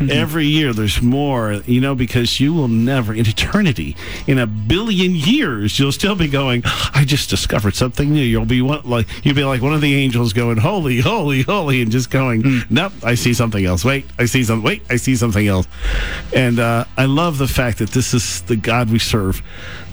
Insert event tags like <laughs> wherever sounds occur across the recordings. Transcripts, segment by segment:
Every year there's more, you know, because you will never, in eternity, in a billion years, you'll still be going, I just discovered something new. You'll be one, like, you'll be like one of the angels going, holy, holy, holy, and just going, nope, I see something else. Wait, I see something. Wait, I see something else. And uh, I love the fact that this is the God we serve,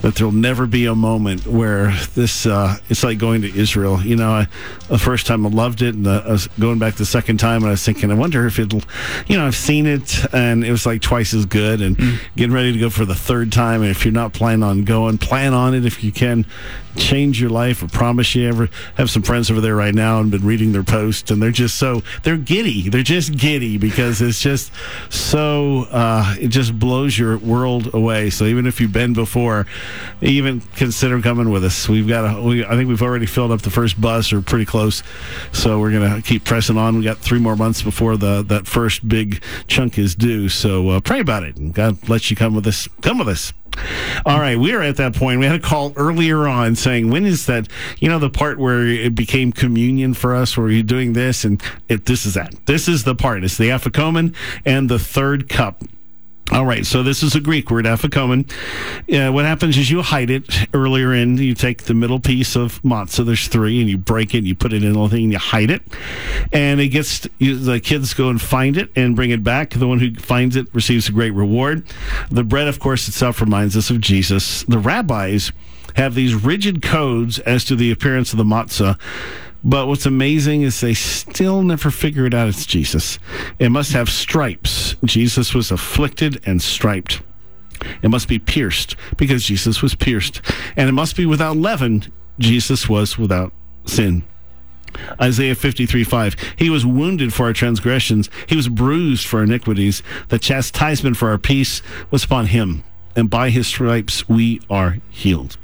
that there'll never be a moment where this, uh, it's like going to Israel. You know, I, the first time I loved it, and the, I was going back the second time, and I was thinking, I wonder if it'll, you know, I've seen it, and it was like twice as good, and getting ready to go for the third time. And if you're not planning on going, plan on it if you can. Change your life. I promise you. Ever have some friends over there right now and been reading their posts, and they're just so they're giddy. They're just giddy because it's just so uh, it just blows your world away. So even if you've been before, even consider coming with us. We've got a, we, I think we've already filled up the first bus or pretty close. So we're gonna keep pressing on. We got three more months before the that first big chunk is due. So uh, pray about it, and God lets you come with us. Come with us. All right, we are at that point. We had a call earlier on saying, when is that, you know, the part where it became communion for us, where you're doing this, and it, this is that. This is the part. It's the Afikomen and the third cup. All right, so this is a Greek word, afikomen. What happens is you hide it earlier in. You take the middle piece of matzah. There's three, and you break it. And you put it in little thing, and you hide it. And it gets you, the kids go and find it and bring it back. The one who finds it receives a great reward. The bread, of course, itself reminds us of Jesus. The rabbis have these rigid codes as to the appearance of the matzah. But what's amazing is they still never figure it out it's Jesus. It must have stripes. Jesus was afflicted and striped. It must be pierced because Jesus was pierced. And it must be without leaven. Jesus was without sin. Isaiah 53 5. He was wounded for our transgressions, he was bruised for our iniquities. The chastisement for our peace was upon him, and by his stripes we are healed.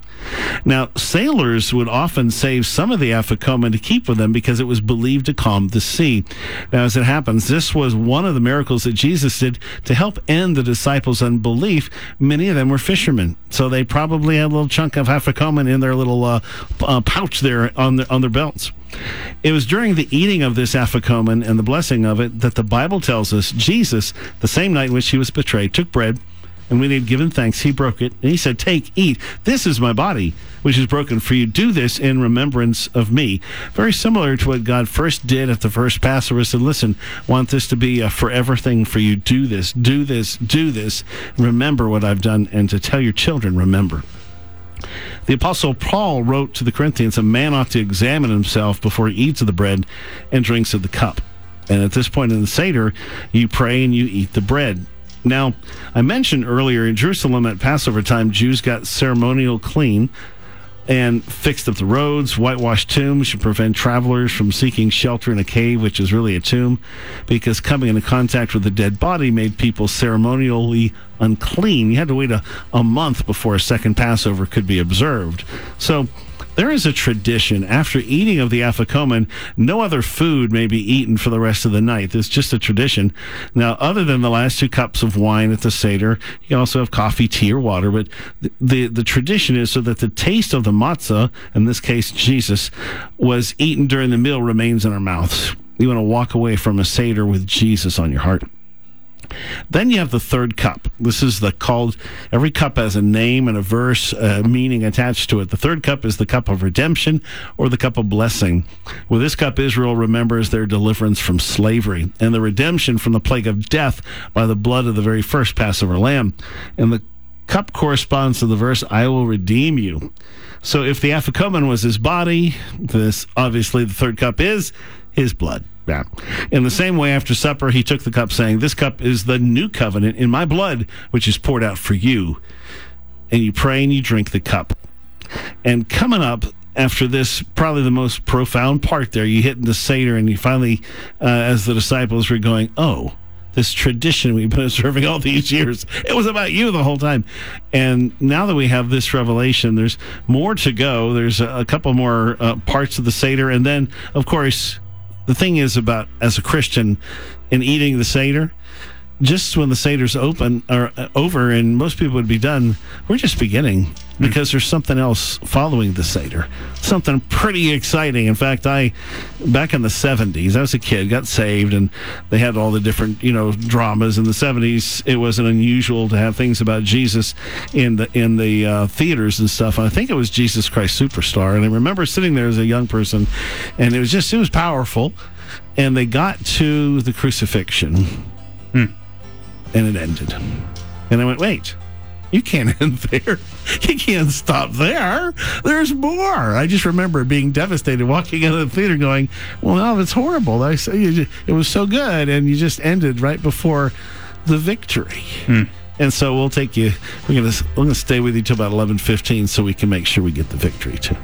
Now, sailors would often save some of the afikomen to keep with them because it was believed to calm the sea. Now, as it happens, this was one of the miracles that Jesus did to help end the disciples' unbelief. Many of them were fishermen, so they probably had a little chunk of afikomen in their little uh, uh, pouch there on, the, on their belts. It was during the eating of this afikomen and the blessing of it that the Bible tells us Jesus, the same night in which he was betrayed, took bread. And when he had given thanks, he broke it. And he said, Take, eat. This is my body, which is broken for you. Do this in remembrance of me. Very similar to what God first did at the first Passover. He Said, Listen, want this to be a forever thing for you. Do this, do this, do this. Remember what I've done, and to tell your children, remember. The Apostle Paul wrote to the Corinthians, A man ought to examine himself before he eats of the bread and drinks of the cup. And at this point in the Seder, you pray and you eat the bread. Now, I mentioned earlier in Jerusalem at Passover time, Jews got ceremonial clean and fixed up the roads, whitewashed tombs to prevent travelers from seeking shelter in a cave, which is really a tomb, because coming into contact with a dead body made people ceremonially unclean. You had to wait a, a month before a second Passover could be observed. So, there is a tradition after eating of the afikomen, no other food may be eaten for the rest of the night. It's just a tradition. Now, other than the last two cups of wine at the Seder, you also have coffee, tea, or water. But the, the, the tradition is so that the taste of the matzah, in this case Jesus, was eaten during the meal remains in our mouths. You want to walk away from a Seder with Jesus on your heart. Then you have the third cup. This is the called, every cup has a name and a verse, uh, meaning attached to it. The third cup is the cup of redemption or the cup of blessing. With this cup, Israel remembers their deliverance from slavery and the redemption from the plague of death by the blood of the very first Passover lamb. And the cup corresponds to the verse, I will redeem you. So if the afikomen was his body, this obviously the third cup is his blood. Yeah. In the same way, after supper, he took the cup, saying, This cup is the new covenant in my blood, which is poured out for you. And you pray and you drink the cup. And coming up after this, probably the most profound part there, you hit the Seder, and you finally, uh, as the disciples were going, Oh, this tradition we've been <laughs> observing all these years. It was about you the whole time. And now that we have this revelation, there's more to go. There's a, couple more uh, parts of the Seder. And then, of course, the thing is about as a Christian in eating the Seder, just when the Seder's open or uh, over and most people would be done, we're just beginning. Because there's something else following the Seder. Something pretty exciting. In fact, I, back in the 70s, I was a kid, got saved, and they had all the different, you know, dramas. In the 70s, it wasn't unusual to have things about Jesus in the in the uh, theaters and stuff. And I think it was Jesus Christ Superstar. And I remember sitting there as a young person, and it was just, it was powerful. And they got to the crucifixion, and it ended. And I went, wait, you can't end there. You can't stop there. There's more. I just remember being devastated walking out of the theater going, well, no, it's horrible. I it was so good. And you just ended right before the victory. Hmm. And so we'll take you, we're going to, we're to stay with you till about 11:15 so we can make sure we get the victory too.